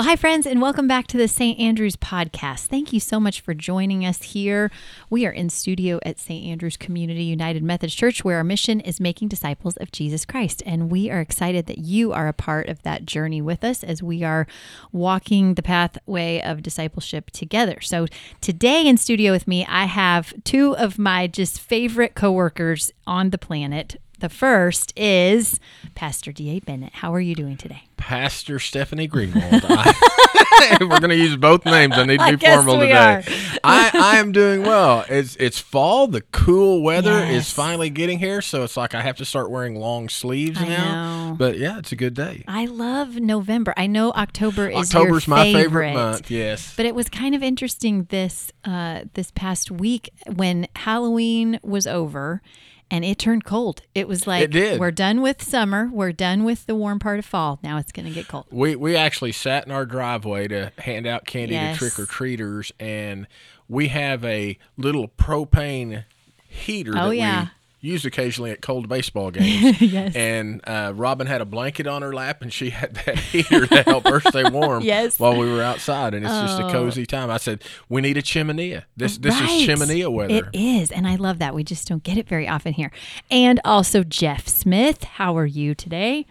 Well, hi, friends, and welcome back to the St. Andrews podcast. Thank you so much for joining us here. We are in studio at St. Andrews Community United Methodist Church, where our mission is making disciples of Jesus Christ. And we are excited that you are a part of that journey with us as we are walking the pathway of discipleship together. So, today in studio with me, I have two of my just favorite coworkers on the planet. The first is Pastor D.A. Bennett. How are you doing today? Pastor Stephanie Greenwald. I, we're going to use both names. I need to I be formal today. I, I am doing well. It's it's fall. The cool weather Yes. is finally getting here, so it's like I have to start wearing long sleeves I now. know. But yeah, it's a good day. I love November. I know October is October's your my favorite, favorite month. Yes. But it was kind of interesting this uh, this past week when Halloween was over and it turned cold. It was like It did. we're done with summer, we're done with the warm part of fall. Now it's going to get cold. We we actually sat in our driveway to hand out candy Yes. to trick or treaters, and we have a little propane heater Oh, that yeah. we use occasionally at cold baseball games. Yes. And uh, Robin had a blanket on her lap, and she had that heater to help her stay warm. Yes. While we were outside, and it's just a Oh. cozy time. I said we need a chimney. This this Right. is chimney weather. It is, and I love that. We just don't get it very often here. And also Jeff Smith, how are you today?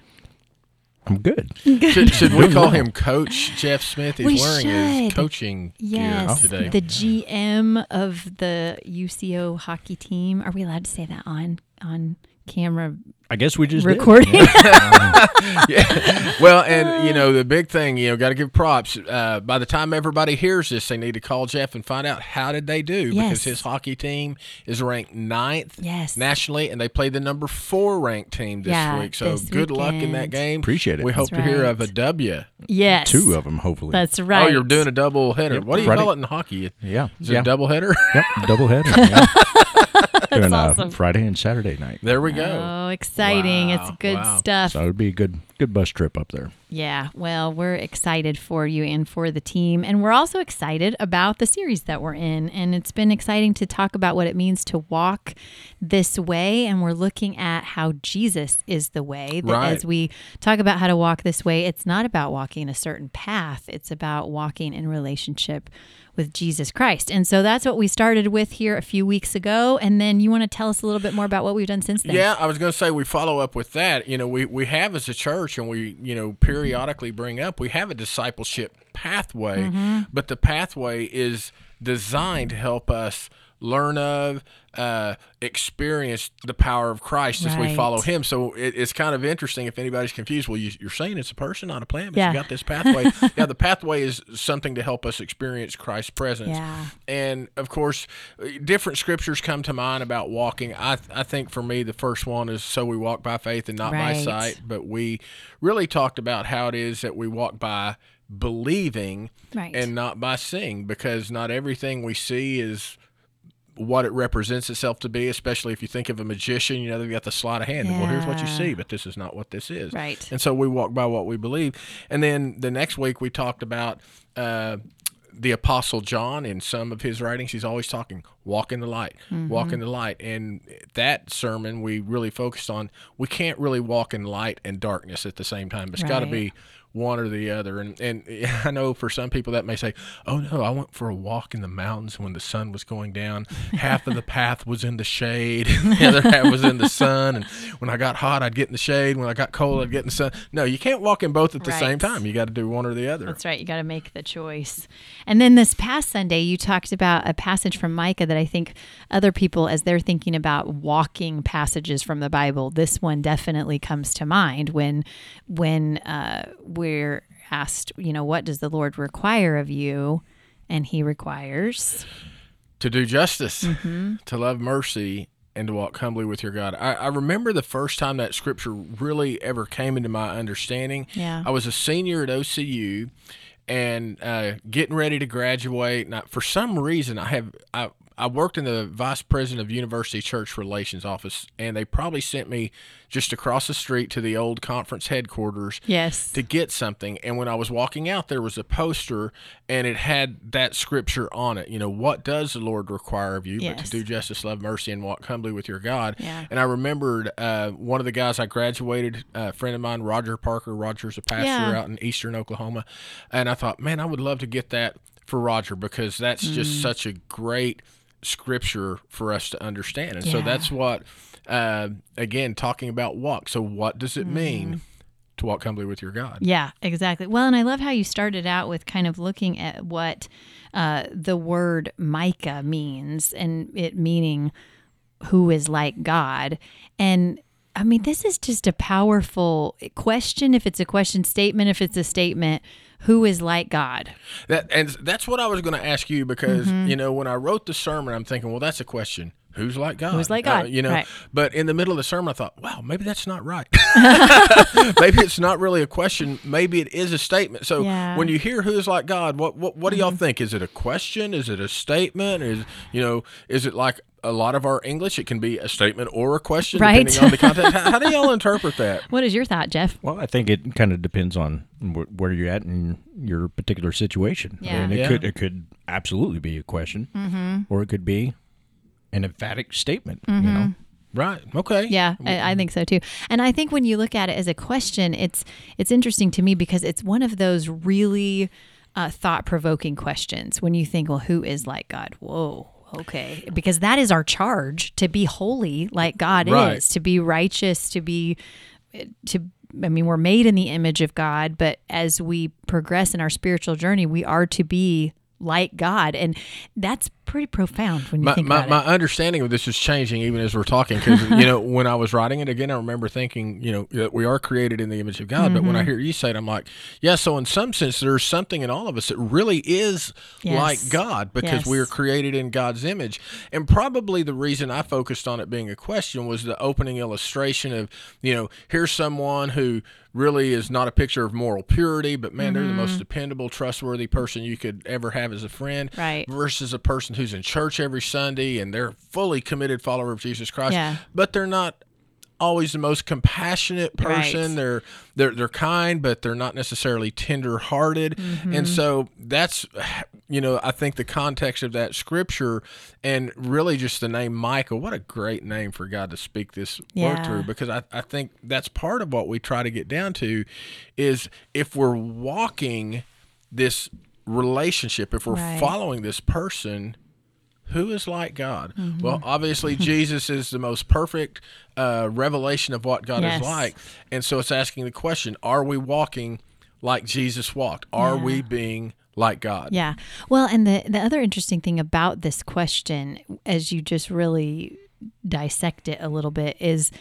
I'm good. Should, should we call him Coach Jeff Smith? He's We wearing his coaching Yes, gear today. the GM of the UCO hockey team. Are we allowed to say that on on camera I guess we just did. recording? yeah. Well, and you know the big thing, you know, got to give props. Uh, by the time everybody hears this, they need to call Jeff and find out how did they do Yes. because his hockey team is ranked ninth Yes. nationally, and they played the number four ranked team this Yeah, week. So this good luck in that game. Appreciate it. We hope That's to hear of a W. right. Yes, Two of them, hopefully. That's right. Oh, you're doing a double header. Yep. What do you Friday. call it in hockey? yeah. Is it yeah. a double header? Yep. Double header. Yeah. Doing, uh, awesome. Friday and Saturday night. there we go. Oh, exciting! Wow, It's good wow. stuff. So it would be a good good bus trip up there. Yeah, well, we're excited for you and for the team. And we're also excited about the series that we're in. And it's been exciting to talk about what it means to walk this way. And we're looking at how Jesus is the way. That Right. As we talk about how to walk this way, it's not about walking a certain path, it's about walking in relationship with Jesus Christ. And so that's what we started with here a few weeks ago. And then you want to tell us a little bit more about what we've done since then? Yeah, I was going to say we follow up with that. You know, we, we have as a church, and we you know periodically bring up we have a discipleship pathway, Mm-hmm. but the pathway is designed to help us learn of, uh, experience the power of Christ as we follow Him. So it, it's kind of interesting if anybody's confused. Well, you, you're saying it's a person, not a plan, but Yeah. you got this pathway. yeah, the pathway is something to help us experience Christ's presence. Yeah. And of course, different scriptures come to mind about walking. I, I think for me, the first one is so we walk by faith and not by sight. But we really talked about how it is that we walk by believing Right. and not by seeing, because not everything we see is what it represents itself to be, especially if you think of a magician, you know, they've got the sleight of hand. Well, here's what you see, but this is not what this is. Right. And so we walk by what we believe. And then the next week we talked about uh, the Apostle John in some of his writings. He's always talking, walk in the light, walk in the light. And that sermon we really focused on, we can't really walk in light and darkness at the same time. It's got to be one or the other. And and I know for some people that may say, "Oh no, I went for a walk in the mountains when the sun was going down. Half of the path was in the shade, and the other half was in the sun. And when I got hot, I'd get in the shade. When I got cold, I'd get in the sun. No, you can't walk in both at the same time. You got to do one or the other. That's right. You got to make the choice. And then this past Sunday, you talked about a passage from Micah that I think other people, as they're thinking about walking passages from the Bible, this one definitely comes to mind when when uh, we're asked, you know, what does the Lord require of you? And He requires. to do justice, Mm-hmm. to love mercy, and to walk humbly with your God. I, I remember the first time that scripture really ever came into my understanding. Yeah. I was a senior at OCU, and uh, getting ready to graduate. And I, for some reason, I have I I worked in the vice president of university church relations office, and they probably sent me just across the street to the old conference headquarters Yes. to get something. And when I was walking out, there was a poster, and it had that scripture on it. You know, what does the Lord require of you? But to do justice, love mercy, and walk humbly with your God. Yeah. And I remembered uh, one of the guys I graduated, a friend of mine, Roger Parker. Roger's a pastor Yeah. out in eastern Oklahoma. And I thought, man, I would love to get that for Roger because that's Mm. just such a great scripture for us to understand. And so that's what, uh, again, talking about walk. So, what does it Mm-hmm. mean to walk humbly with your God? Yeah, exactly. Well, and I love how you started out with kind of looking at what uh, the word Micah means and it meaning who is like God. And I mean, this is just a powerful question. If it's a question statement, if it's a statement, who is like God? That and that's what I was going to ask you because Mm-hmm. you know when I wrote the sermon, I'm thinking, well, that's a question. Who's like God? Who's like Uh, God? you know, Right. but in the middle of the sermon, I thought, wow, maybe that's not right. maybe it's not really a question. Maybe it is a statement. So Yeah. when you hear "Who is like God," what what, what do Mm-hmm. y'all think? Is it a question? Is it a statement? Is you know, is it like a lot of our English? It can be a statement or a question, Right. depending on the context. how, how do y'all interpret that? What is your thought, Jeff? Well, I think it kind of depends on wh- where you're at in your particular situation. Yeah. and it Yeah. could it could absolutely be a question, mm-hmm. or it could be an emphatic statement. You know, Right. Okay. Yeah, I, I think so too. And I think when you look at it as a question, it's it's interesting to me because it's one of those really uh, thought provoking questions. When you think, well, who is like God? Whoa. Okay, because that is our charge to be holy like God Right. is, to be righteous, to be to I mean, we're made in the image of God, but as we progress in our spiritual journey, we are to be like God, and that's pretty profound when you my, think my, about my it. understanding of this is changing even as we're talking because you know when i was writing it again i remember thinking you know that we are created in the image of god but when Mm-hmm. i hear you say it i'm like yeah so in some sense there's something in all of us that really is Yes. like god because we are created in god's image and probably the reason i focused on it being a question was the opening illustration of you know here's someone who really is not a picture of moral purity but man they're the most dependable trustworthy person you could ever have as a friend Right. versus a person who's in church every Sunday and they're fully committed follower of Jesus Christ, Yeah. but they're not always the most compassionate person. Right. They're they're they're kind, but they're not necessarily tender-hearted. Mm-hmm. And so that's you know, I think the context of that scripture and really just the name Michael, what a great name for God to speak this Yeah. word through because I, I think that's part of what we try to get down to is if we're walking this relationship, if we're Right. following this person, who is like God? Mm-hmm. Well, obviously, Jesus is the most perfect uh, revelation of what God Yes. is like. And so it's asking the question are we walking like Jesus walked? Are Yeah. we being like God? Yeah. Well, and the the other interesting thing about this question, as you just really dissect it a little bit, is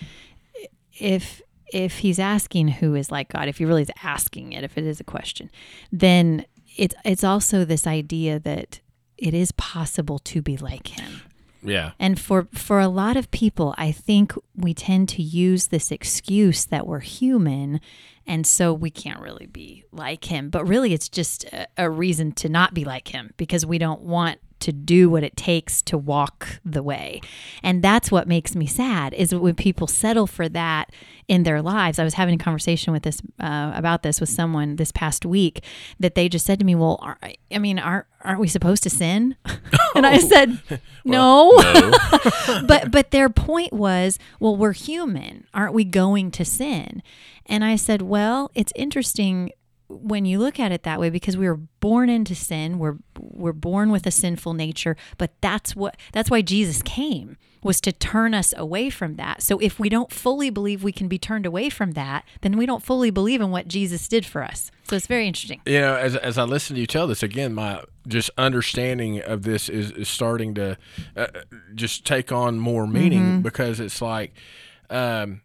if if he's asking who is like God, if he really is asking it, if it is a question, then it's it's also this idea that it is possible to be like him. Yeah. And for for a lot of people, I think we tend to use this excuse that we're human and so we can't really be like him. But really it's just a, a reason to not be like him because we don't want to do what it takes to walk the way. And that's what makes me sad is when people settle for that in their lives. I was having a conversation with this uh, about this with someone this past week that they just said to me, "Well, are, I mean, aren't aren't we supposed to sin?" and I said, "No." but but their point was, "Well, we're human. Aren't we going to sin?" And I said, "Well, it's interesting when you look at it that way because we were born into sin. We're we're born with a sinful nature but that's what that's why Jesus came was to turn us away from that. So if we don't fully believe we can be turned away from that then we don't fully believe in what Jesus did for us. So it's very interesting. You know, as, as I listen to you tell this again, my just understanding of this is, is starting to uh, just take on more meaning Mm-hmm. because it's like, um,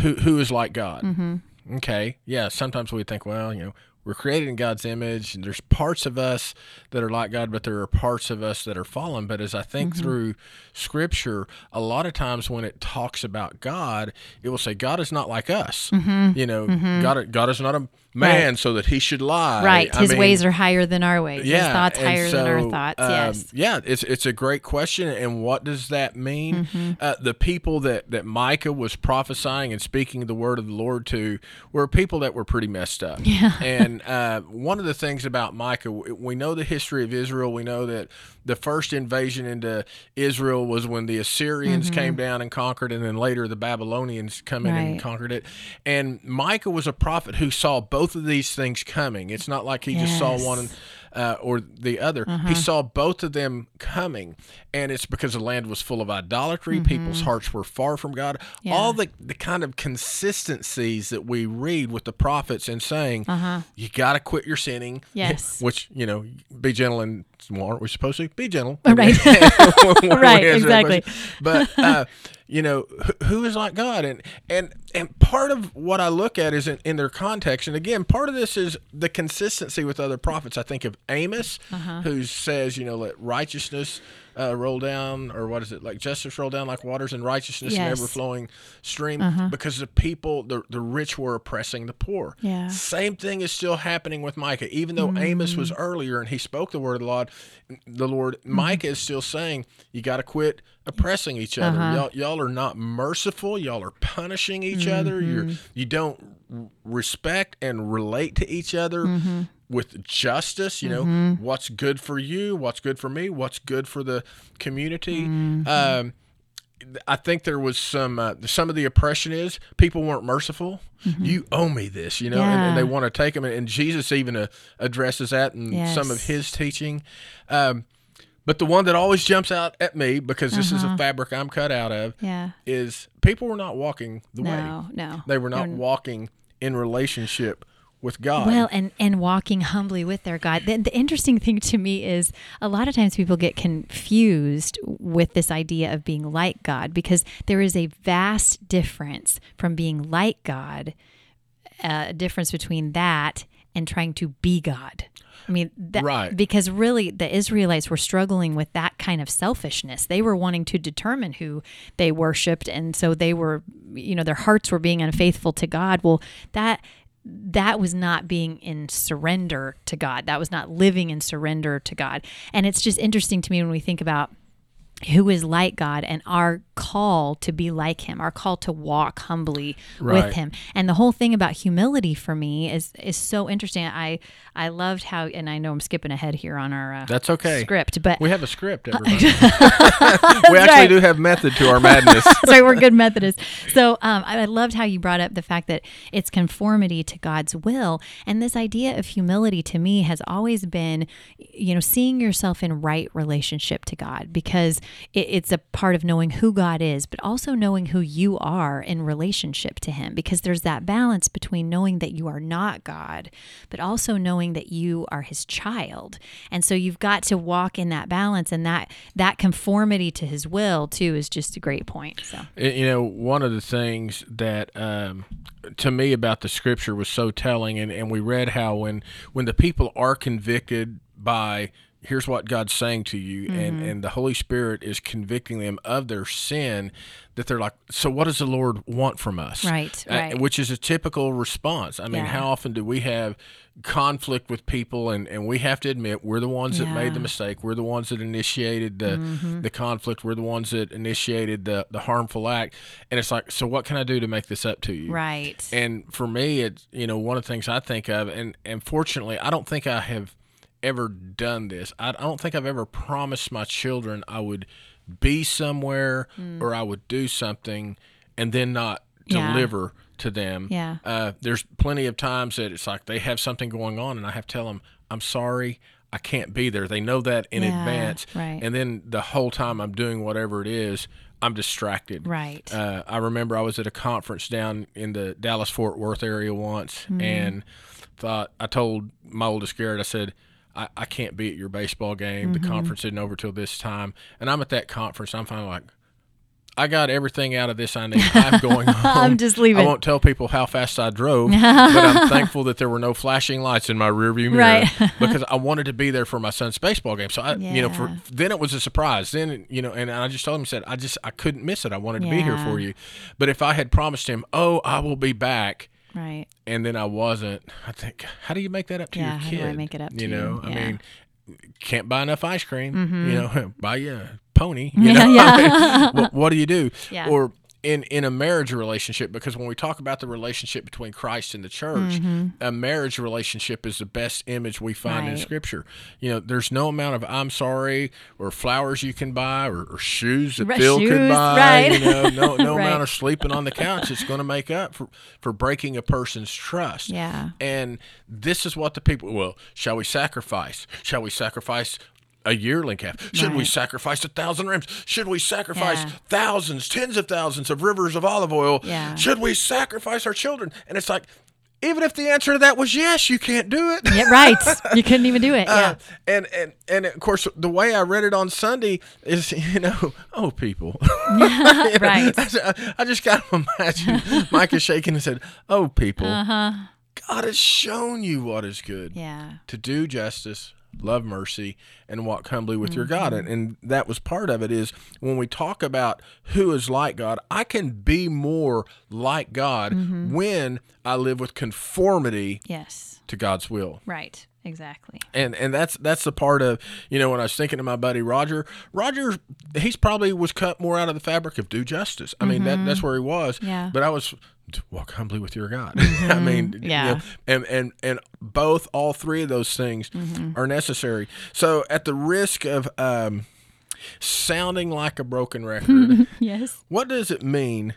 who who is like God? Mm-hmm. Okay, yeah. Sometimes we think, well, you know, we're created in God's image, and there's parts of us that are like God, but there are parts of us that are fallen. But as I think Mm-hmm. through Scripture, a lot of times when it talks about God, it will say God is not like us. Mm-hmm. You know, God God is not a man so that he should lie. Right. I His mean, ways are higher than our ways. yeah, His thoughts and higher than our thoughts. um, yes. Yeah, it's it's a great question, and what does that mean? Mm-hmm. Uh, the people that that Micah was prophesying and speaking the word of the Lord to were people that were pretty messed up. Yeah. And uh, one of the things about Micah, we know the history of Israel. We know that the first invasion into Israel was when the Assyrians came down and conquered, and then later the Babylonians come in and Mm-hmm. Conquered it. And Micah was a prophet who saw both of these things coming. It's not like he just saw Uh-huh. one uh, or the other. He saw both of them coming, and it's because the land was full of idolatry. People's hearts were far from God. Mm-hmm. Yeah. All the the kind of consistencies that we read with the prophets and saying, you got to quit your sinning. Uh-huh. Yes. Which you know, be gentle and well, aren't we supposed to be gentle? Right. Right, exactly. But uh, you know, who, is like God, and and and part of what I look at is in, in their context. And again, part of this is the consistency with other prophets. I think of Amos, Uh-huh. who says, you know, let righteousness. Uh, roll down, or what is it like? Justice roll down like waters, and righteousness an Yes. Uh-huh. ever flowing stream. Because the people, the the rich, were oppressing the poor. Yeah. Same thing is still happening with Micah. Even though Amos was Mm. earlier and he spoke the word of the Lord, the Lord, Mm-hmm. Micah is still saying, you got to quit oppressing each other. Uh-huh. Y'all, y'all are not merciful. Y'all are punishing each other. You're Mm-hmm. you don't respect and relate to each other. Mm-hmm. With justice, you know what's good for you, what's good for me, what's good for the community. Mm-hmm. Um, I think there was some uh, some of the oppression is people weren't merciful. You owe me this, you know, and, and Mm-hmm. They want to take them. And Jesus even uh, addresses that in some of his teaching. Um, but the one that always jumps out at me because this is Uh-huh. a fabric I'm cut out of Yeah. is people were not walking the way. No, no. They were not walking in relationship with God. Well, and and walking humbly with their God. The, the interesting thing to me is a lot of times people get confused with this idea of being like God because there is a vast difference from being like God, uh, a difference between that and trying to be God. I mean, that, Right. Because really, the Israelites were struggling with that kind of selfishness. They were wanting to determine who they worshipped, and so they were, you know, their hearts were being unfaithful to God. Well, that that was not being in surrender to God. That was not living in surrender to God. And it's just interesting to me when we think about who is like God and our call to be like him, our call to walk humbly Right. with him. And the whole thing about humility for me is is so interesting. I I loved how and I know I'm skipping ahead here on our uh, That's okay. script, but we have a script, everybody. we actually right. do have method to our madness. Sorry, we're good Methodists. So um, I I loved how you brought up the fact that it's conformity to God's will, and this idea of humility to me has always been, you know, seeing yourself in right relationship to God because it, it's a part of knowing who God is, but also knowing who you are in relationship to Him. Because there's that balance between knowing that you are not God, but also knowing that you are His child, and so you've got to walk in that balance, and that that conformity to His will too is just a great point. So. You know, one of the things that um, to me about the scripture was so telling, and, and we read how when when the people are convicted by here's what God's saying to you, and, Mm-hmm. and the Holy Spirit is convicting them of their sin, that they're like, so what does the Lord want from us? Right, Uh, right. which is a typical response. I mean, Yeah. how often do we have conflict with people, and, and we have to admit we're the ones that made the Mm-hmm. mistake, we're the ones that initiated the the conflict, we're the ones that initiated the the harmful act, and it's like, so what can I do to make this up to you? Right. And for me, it's you know one of the things I think of, and and fortunately, I don't think I have ever done this. I, I don't think I've ever promised my children I would be somewhere Hmm. or I would do something, and then not Yeah. deliver to them. Yeah. Uh, there's plenty of times that it's like they have something going on, and I have to tell them, I'm sorry. I can't be there. They know that in Yeah, advance. right. And then the whole time I'm doing whatever it is, I'm distracted. Right. Uh, I remember I was at a conference down in the Dallas Fort Worth area once, Hmm. and thought I told my oldest Garrett, I said, I, I can't be at your baseball game. Mm-hmm. The conference isn't over till this time, and I'm at that conference. I'm finally like, I got everything out of this I need. I'm going home. I'm just leaving. I won't tell people how fast I drove, but I'm thankful that there were no flashing lights in my rearview mirror Right. because I wanted to be there for my son's baseball game. So I, you know, for then it was a surprise. Then you know, and I just told him, said, I just I couldn't miss it. I wanted to be here for you. But if I had promised him, oh, I will be back. Right. and then I wasn't, I think, how do you make that up to Yeah, your how kid? do I make it up You to know, you? I Yeah. Mm-hmm. mean, can't buy enough ice cream. You know, buy you a pony. You Yeah, know, yeah. what, what do you do? Yeah. Or in in a marriage relationship, because when we talk about the relationship between Christ and the church, Mm-hmm. a marriage relationship is the best image we find in Scripture. You know, there's no amount of I'm sorry or flowers you can buy or, or shoes that Right, Phil could buy. right. You know, no no Right. amount of sleeping on the couch is going to make up for for breaking a person's trust. Yeah. And this is what the people, well, shall we sacrifice? Shall we sacrifice a yearling calf? Should we sacrifice a thousand rams? Should we sacrifice Yeah. thousands, tens of thousands of rivers of olive oil? Yeah. Should we sacrifice our children? And it's like, even if the answer to that was yes, you can't do it. Yeah, right. You couldn't even do it. Uh, Yeah. and, and and of course, the way I read it on Sunday is, you know, oh, people. right. I, I just got to imagine Micah shaking and said, oh, people. God has shown you what is good Yeah. to do justice, love mercy, and walk humbly with your God. Mm-hmm. And, and that was part of it is when we talk about who is like God, I can be more like God mm-hmm. when I live with conformity Yes. to God's will. Right. Exactly. And and that's that's the part of you know when I was thinking of my buddy Roger. Roger, he's probably was cut more out of the fabric of do justice. I mean that that's mm-hmm. where he was. Yeah. But I was walk humbly with your God. I mean, you Yeah. know, and and and both all three of those things are necessary. So at the risk of um, sounding like a broken record, Yes. what does it mean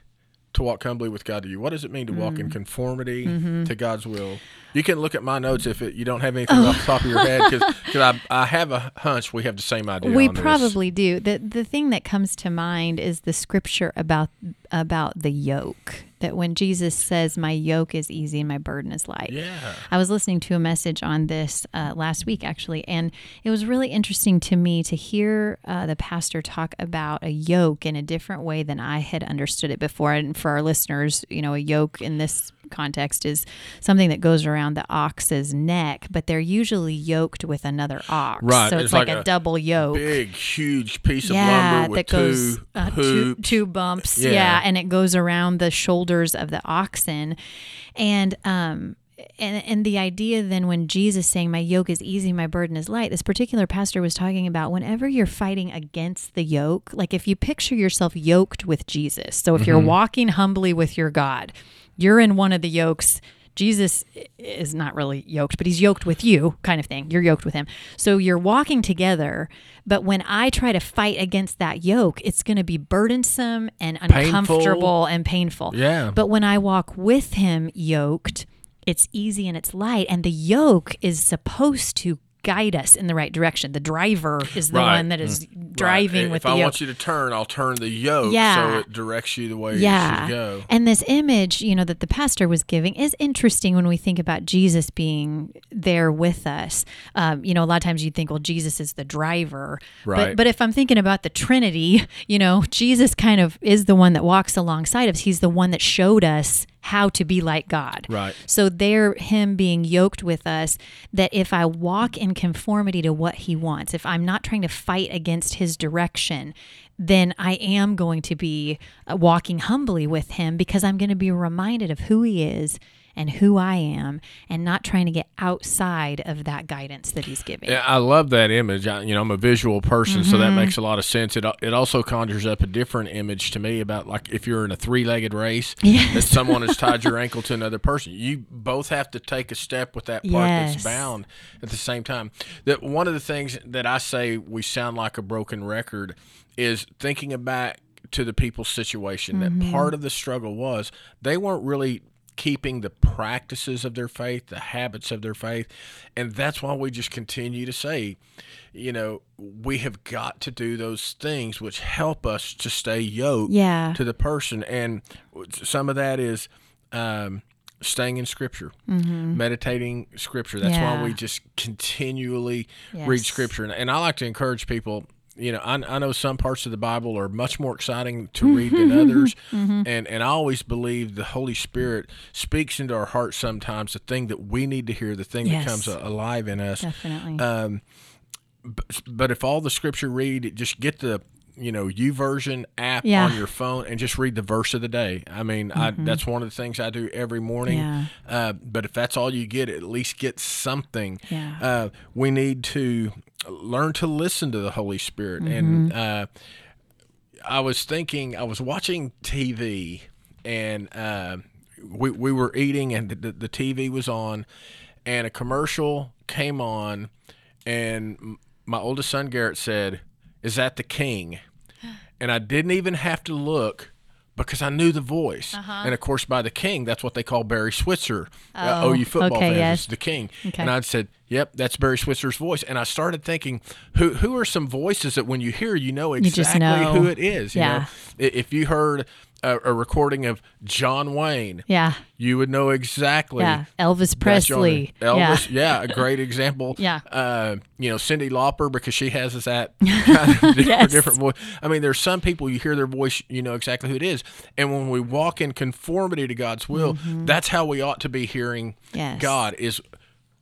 to walk humbly with God to you? What does it mean to walk Mm. in conformity Mm-hmm. to God's will? You can look at my notes if it, you don't have anything off the top of your head because I, I have a hunch we have the same idea. We on this. probably do. The the thing that comes to mind is the scripture about about the yoke. That when Jesus says, "My yoke is easy and my burden is light." Yeah. I was listening to a message on this uh, last week, actually, and it was really interesting to me to hear uh, the pastor talk about a yoke in a different way than I had understood it before. And for our listeners, you know, a yoke in this context is something that goes around the ox's neck, but they're usually yoked with another ox. Right, So it's, it's like, like a, double yoke Big, huge piece of yeah, lumber with that goes two uh, two, two bumps. Yeah. Yeah. and it goes around the shoulders of the oxen, and um. And, and the idea then when Jesus saying my yoke is easy my burden is light this particular pastor was talking about whenever you're fighting against the yoke like if you picture yourself yoked with Jesus so if Mm-hmm. you're walking humbly with your God you're in one of the yokes Jesus is not really yoked, but he's yoked with you, kind of thing. You're yoked with him. So you're walking together, but when I try to fight against that yoke, it's going to be burdensome and uncomfortable and painful. Yeah. But when I walk with him yoked, it's easy and it's light. And the yoke is supposed to guide us in the right direction. The driver is the Right. one that is driving Right. with if the I yoke. want you to turn, I'll turn the yoke Yeah. so it directs you the way you yeah. should go. And this image, you know, that the pastor was giving is interesting when we think about Jesus being there with us. Um, you know, a lot of times you'd think, well, Jesus is the driver. Right. But, but if I'm thinking about the Trinity, you know, Jesus kind of is the one that walks alongside us. He's the one that showed us how to be like God. Right. So there, him being yoked with us, that if I walk in conformity to what he wants, if I'm not trying to fight against his direction, then I am going to be uh, walking humbly with him because I'm going to be reminded of who he is and who I am and not trying to get outside of that guidance that he's giving. Yeah, I love that image. I, you know, I'm a visual person, so Mm-hmm. that makes a lot of sense. It it also conjures up a different image to me about like if you're in a three-legged race Yes. that someone has tied your ankle to another person, you both have to take a step with that part Yes. that's bound at the same time. That one of the things that I say we sound like a broken record is thinking about to the people's situation. Mm-hmm. That part of the struggle was they weren't really keeping the practices of their faith, the habits of their faith. And that's why we just continue to say, you know, we have got to do those things which help us to stay yoked Yeah. to the person. And some of that is um, staying in Scripture, meditating Scripture. That's Yeah. why we just continually read Scripture. And, and I like to encourage people. You know, I, I know some parts of the Bible are much more exciting to read than others, and and I always believe the Holy Spirit speaks into our hearts sometimes the thing that we need to hear, the thing Yes. that comes alive in us. Definitely. Um, but, but if all the Scripture read, just get the you know, YouVersion app Yeah. on your phone and just read the verse of the day. I mean, I, that's one of the things I do every morning. Mm-hmm. Yeah. Uh, but if that's all you get, at least get something. Yeah. Uh, we need to learn to listen to the Holy Spirit. Mm-hmm. And uh, I was thinking, I was watching TV, and uh, we we were eating, and the, the TV was on, and a commercial came on, and my oldest son Garrett said, "Is that the King?" And I didn't even have to look. Because I knew the voice, Uh-huh. and of course, by the king, that's what they call Barry Switzer, uh, Oh, OU football okay, fans. yes. the king. Okay. And I said, "Yep, that's Barry Switzer's voice." And I started thinking, who who are some voices that when you hear, you know exactly know. who it is. You Yeah. know, if you heard a, a recording of John Wayne, Yeah. you would know exactly. Yeah. Elvis Presley. Wayne. Yeah. Elvis, yeah. a great example. Yeah. uh, you know Cyndi Lauper because she has that kind of different, Yes. different voice. I mean, there's some people you hear their voice, you know exactly who it is, and when we walk in conformity to God's will, that's how we ought to be hearing Mm-hmm. Yes. God. Is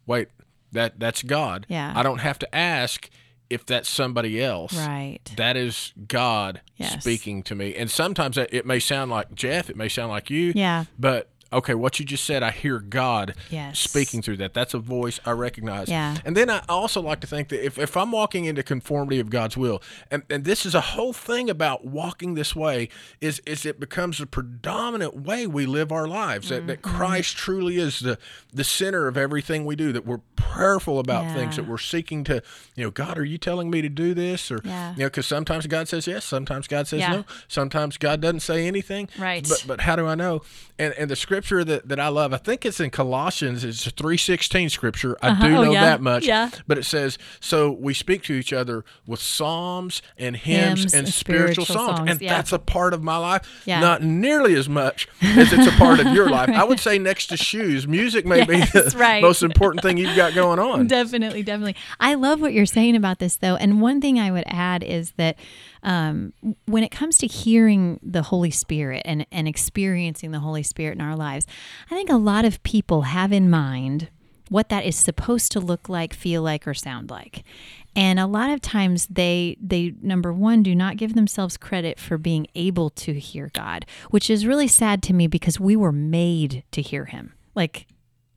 wait, that that's God. Yeah. I don't have to ask if that's somebody else. Right. That is God Yes. speaking to me. And sometimes it may sound like Jeff, it may sound like you. Yeah. But okay, what you just said, I hear God Yes. speaking through that. That's a voice I recognize. Yeah. And then I also like to think that if, if I'm walking into conformity of God's will, and, and this is a whole thing about walking this way, is is it becomes the predominant way we live our lives. That, that Mm-hmm. Christ truly is the the center of everything we do, that we're prayerful about things, that we're seeking to, you know, God, are you telling me to do this? Or Yeah. you know, because sometimes God says yes, sometimes God says Yeah. no, sometimes God doesn't say anything. Right. But but how do I know? And and the scripture that, that I love, I think it's in Colossians. It's a three sixteen scripture. I uh-huh. do Oh, know yeah. that much. Yeah. But it says, so we speak to each other with psalms and hymns, Hymns and, spiritual, spiritual songs, songs, and yeah. that's a part of my life. Yeah. Not nearly as much as it's a part of your life. I would say next to shoes, music may be the right. most important thing you've got going on. Definitely, definitely. I love what you're saying about this, though. And one thing I would add is that um, when it comes to hearing the Holy Spirit and, and experiencing the Holy Spirit in our lives, I think a lot of people have in mind what that is supposed to look like, feel like, or sound like. And a lot of times they they number one do not give themselves credit for being able to hear God, which is really sad to me because we were made to hear him. Like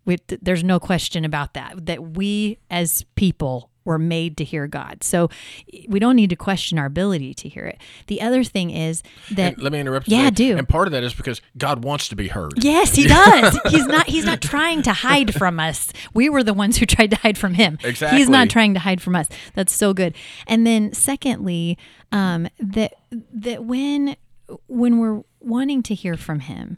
we, th- there's no question about that. That we as people were made to hear God. So we don't need to question our ability to hear it. The other thing is that And let me interrupt. you Yeah, do. And part of that is because God wants to be heard. Yes, he does. he's not he's not trying to hide from us. We were the ones who tried to hide from him. Exactly. He's not trying to hide from us. That's so good. And then secondly, um, that that when when we're wanting to hear from him,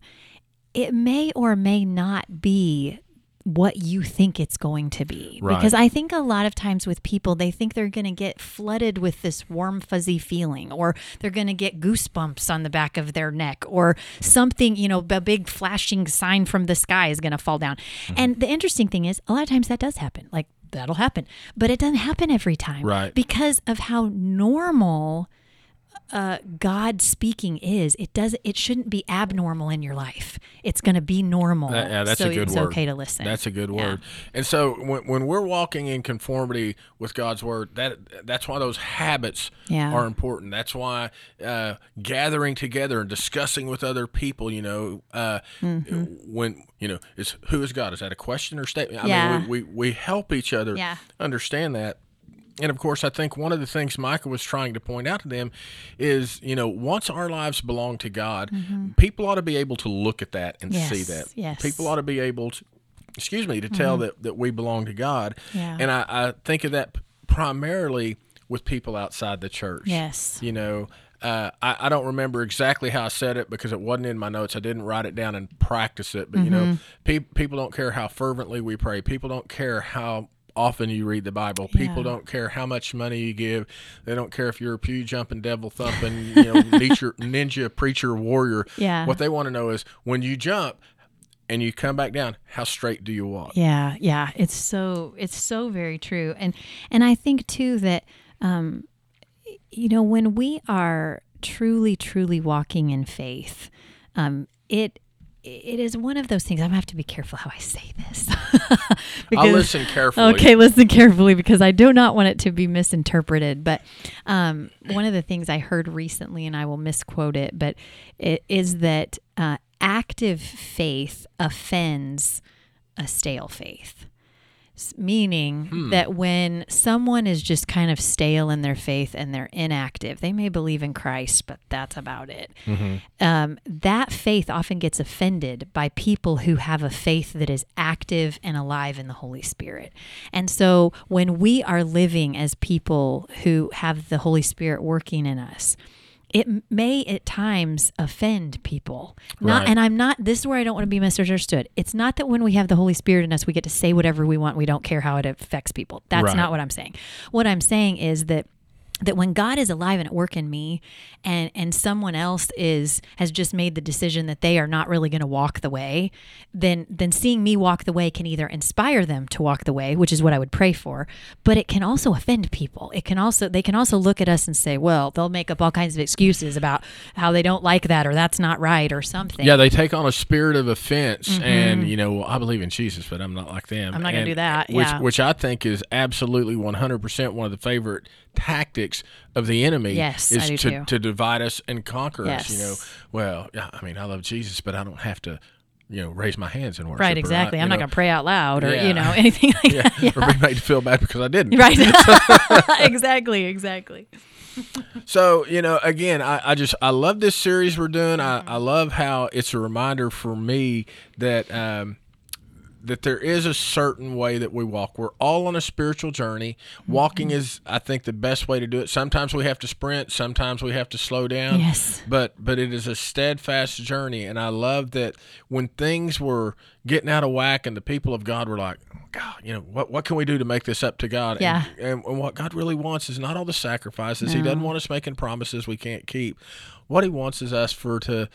it may or may not be what you think it's going to be. Right. Because I think a lot of times with people, they think they're going to get flooded with this warm, fuzzy feeling, or they're going to get goosebumps on the back of their neck, or something, you know, a big flashing sign from the sky is going to fall down. Mm-hmm. And the interesting thing is, a lot of times that does happen. Like, that'll happen. But it doesn't happen every time. Right. Because of how normal uh, God speaking is, it does it shouldn't be abnormal in your life. It's going to be normal. That- yeah, that's so a good it's word. okay to listen. That's a good Yeah. word. And so when, when we're walking in conformity with God's word, that that's why those habits Yeah. are important. That's why uh, gathering together and discussing with other people, you know, uh, Mm-hmm. when you know, is who is God? Is that a question or statement? I Yeah. mean, we, we we help each other Yeah. understand that. And of course, I think one of the things Micah was trying to point out to them is, you know, once our lives belong to God, people ought to be able to look at that and see that. yes. People ought to be able to, excuse me, to tell that, that we belong to God. Yeah. And I, I think of that primarily with people outside the church. Yes. You know, uh, I, I don't remember exactly how I said it because it wasn't in my notes. I didn't write it down and practice it. But, you Mm-hmm. know, pe- people don't care how fervently we pray. People don't care how often you read the Bible. People Yeah. don't care how much money you give. They don't care if you're a pew jumping, devil thumping, you know, ninja, ninja preacher warrior. Yeah. What they want to know is when you jump and you come back down, how straight do you walk? Yeah, yeah, it's so it's so very true, and and I think too that um, you know when we are truly truly walking in faith, um, it it is one of those things. I'm gonna have to be careful how I say this. I'll listen carefully. Okay, listen carefully because I do not want it to be misinterpreted. But um, one of the things I heard recently, and I will misquote it, but it is that uh, active faith offends a stale faith. Meaning Hmm. that when someone is just kind of stale in their faith and they're inactive, they may believe in Christ, but that's about it. Mm-hmm. Um, that faith often gets offended by people who have a faith that is active and alive in the Holy Spirit. And so when we are living as people who have the Holy Spirit working in us, it may at times offend people. Not, Right. and I'm not. This is where I don't want to be misunderstood. It's not that when we have the Holy Spirit in us, we get to say whatever we want. We don't care how it affects people. That's Right. not what I'm saying. What I'm saying is that that when God is alive and at work in me and and someone else is has just made the decision that they are not really going to walk the way then then seeing me walk the way can either inspire them to walk the way which is what I would pray for but it can also offend people it can also they can also look at us and say well they'll make up all kinds of excuses about how they don't like that or that's not right or something Yeah, they take on a spirit of offense, and you know, I believe in Jesus, but I'm not like them. Mm-hmm. I'm not gonna do that, Which, yeah. which I think is absolutely 100 percent one of the favorite tactics of the enemy. Yes, is to, too. to divide us and conquer us. You know, well, yeah, I mean, I love Jesus, but I don't have to, you know, raise my hands and worship. right exactly you I'm not going to pray out loud or Yeah. you know anything like yeah, that or be made to feel bad because I didn't. right exactly exactly So you know, again, I, I just I love this series we're doing. I, I love how it's a reminder for me that um, that there is a certain way that we walk. We're all on a spiritual journey. Walking mm-hmm. is, I think, the best way to do it. Sometimes we have to sprint. Sometimes we have to slow down. Yes. But but it is a steadfast journey, and I love that when things were getting out of whack, and the people of God were like, oh, God, you know, what what can we do to make this up to God? Yeah. And, and what God really wants is not all the sacrifices. He doesn't want us making promises we can't keep. What He wants is us for to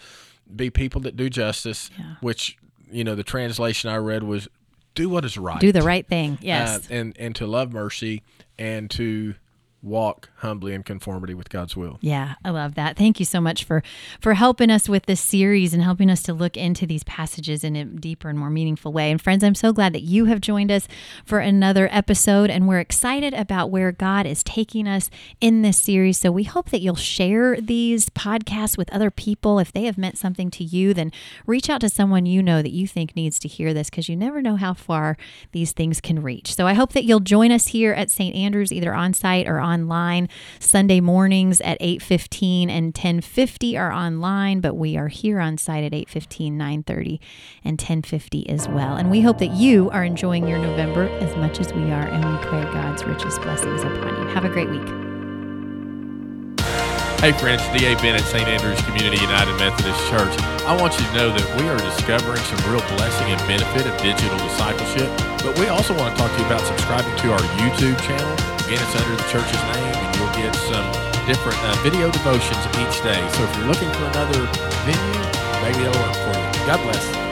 be people that do justice, Yeah. which you know the translation I read was do what is right, do the right thing uh, yes. and and to love mercy and to walk humbly in conformity with God's will. Yeah, I love that. Thank you so much for for helping us with this series and helping us to look into these passages in a deeper and more meaningful way. And friends, I'm so glad that you have joined us for another episode and we're excited about where God is taking us in this series. So we hope that you'll share these podcasts with other people if they have meant something to you, then reach out to someone you know that you think needs to hear this because you never know how far these things can reach. So I hope that you'll join us here at St. Andrews either on site or online Sunday mornings at 8:15 and 10:50 are online, but we are here on site at 8:15, 9:30 and 10:50 as well. And we hope that you are enjoying your November as much as we are and we pray God's richest blessings upon you. Have a great week. Hey friends, D.A. Bennett, St. Andrews Community United Methodist Church. I want you to know that we are discovering some real blessing and benefit of digital discipleship, but we also want to talk to you about subscribing to our YouTube channel. Again, it's under the church's name, and you'll get some different uh, video devotions each day. So if you're looking for another venue, maybe it'll work for you. God bless.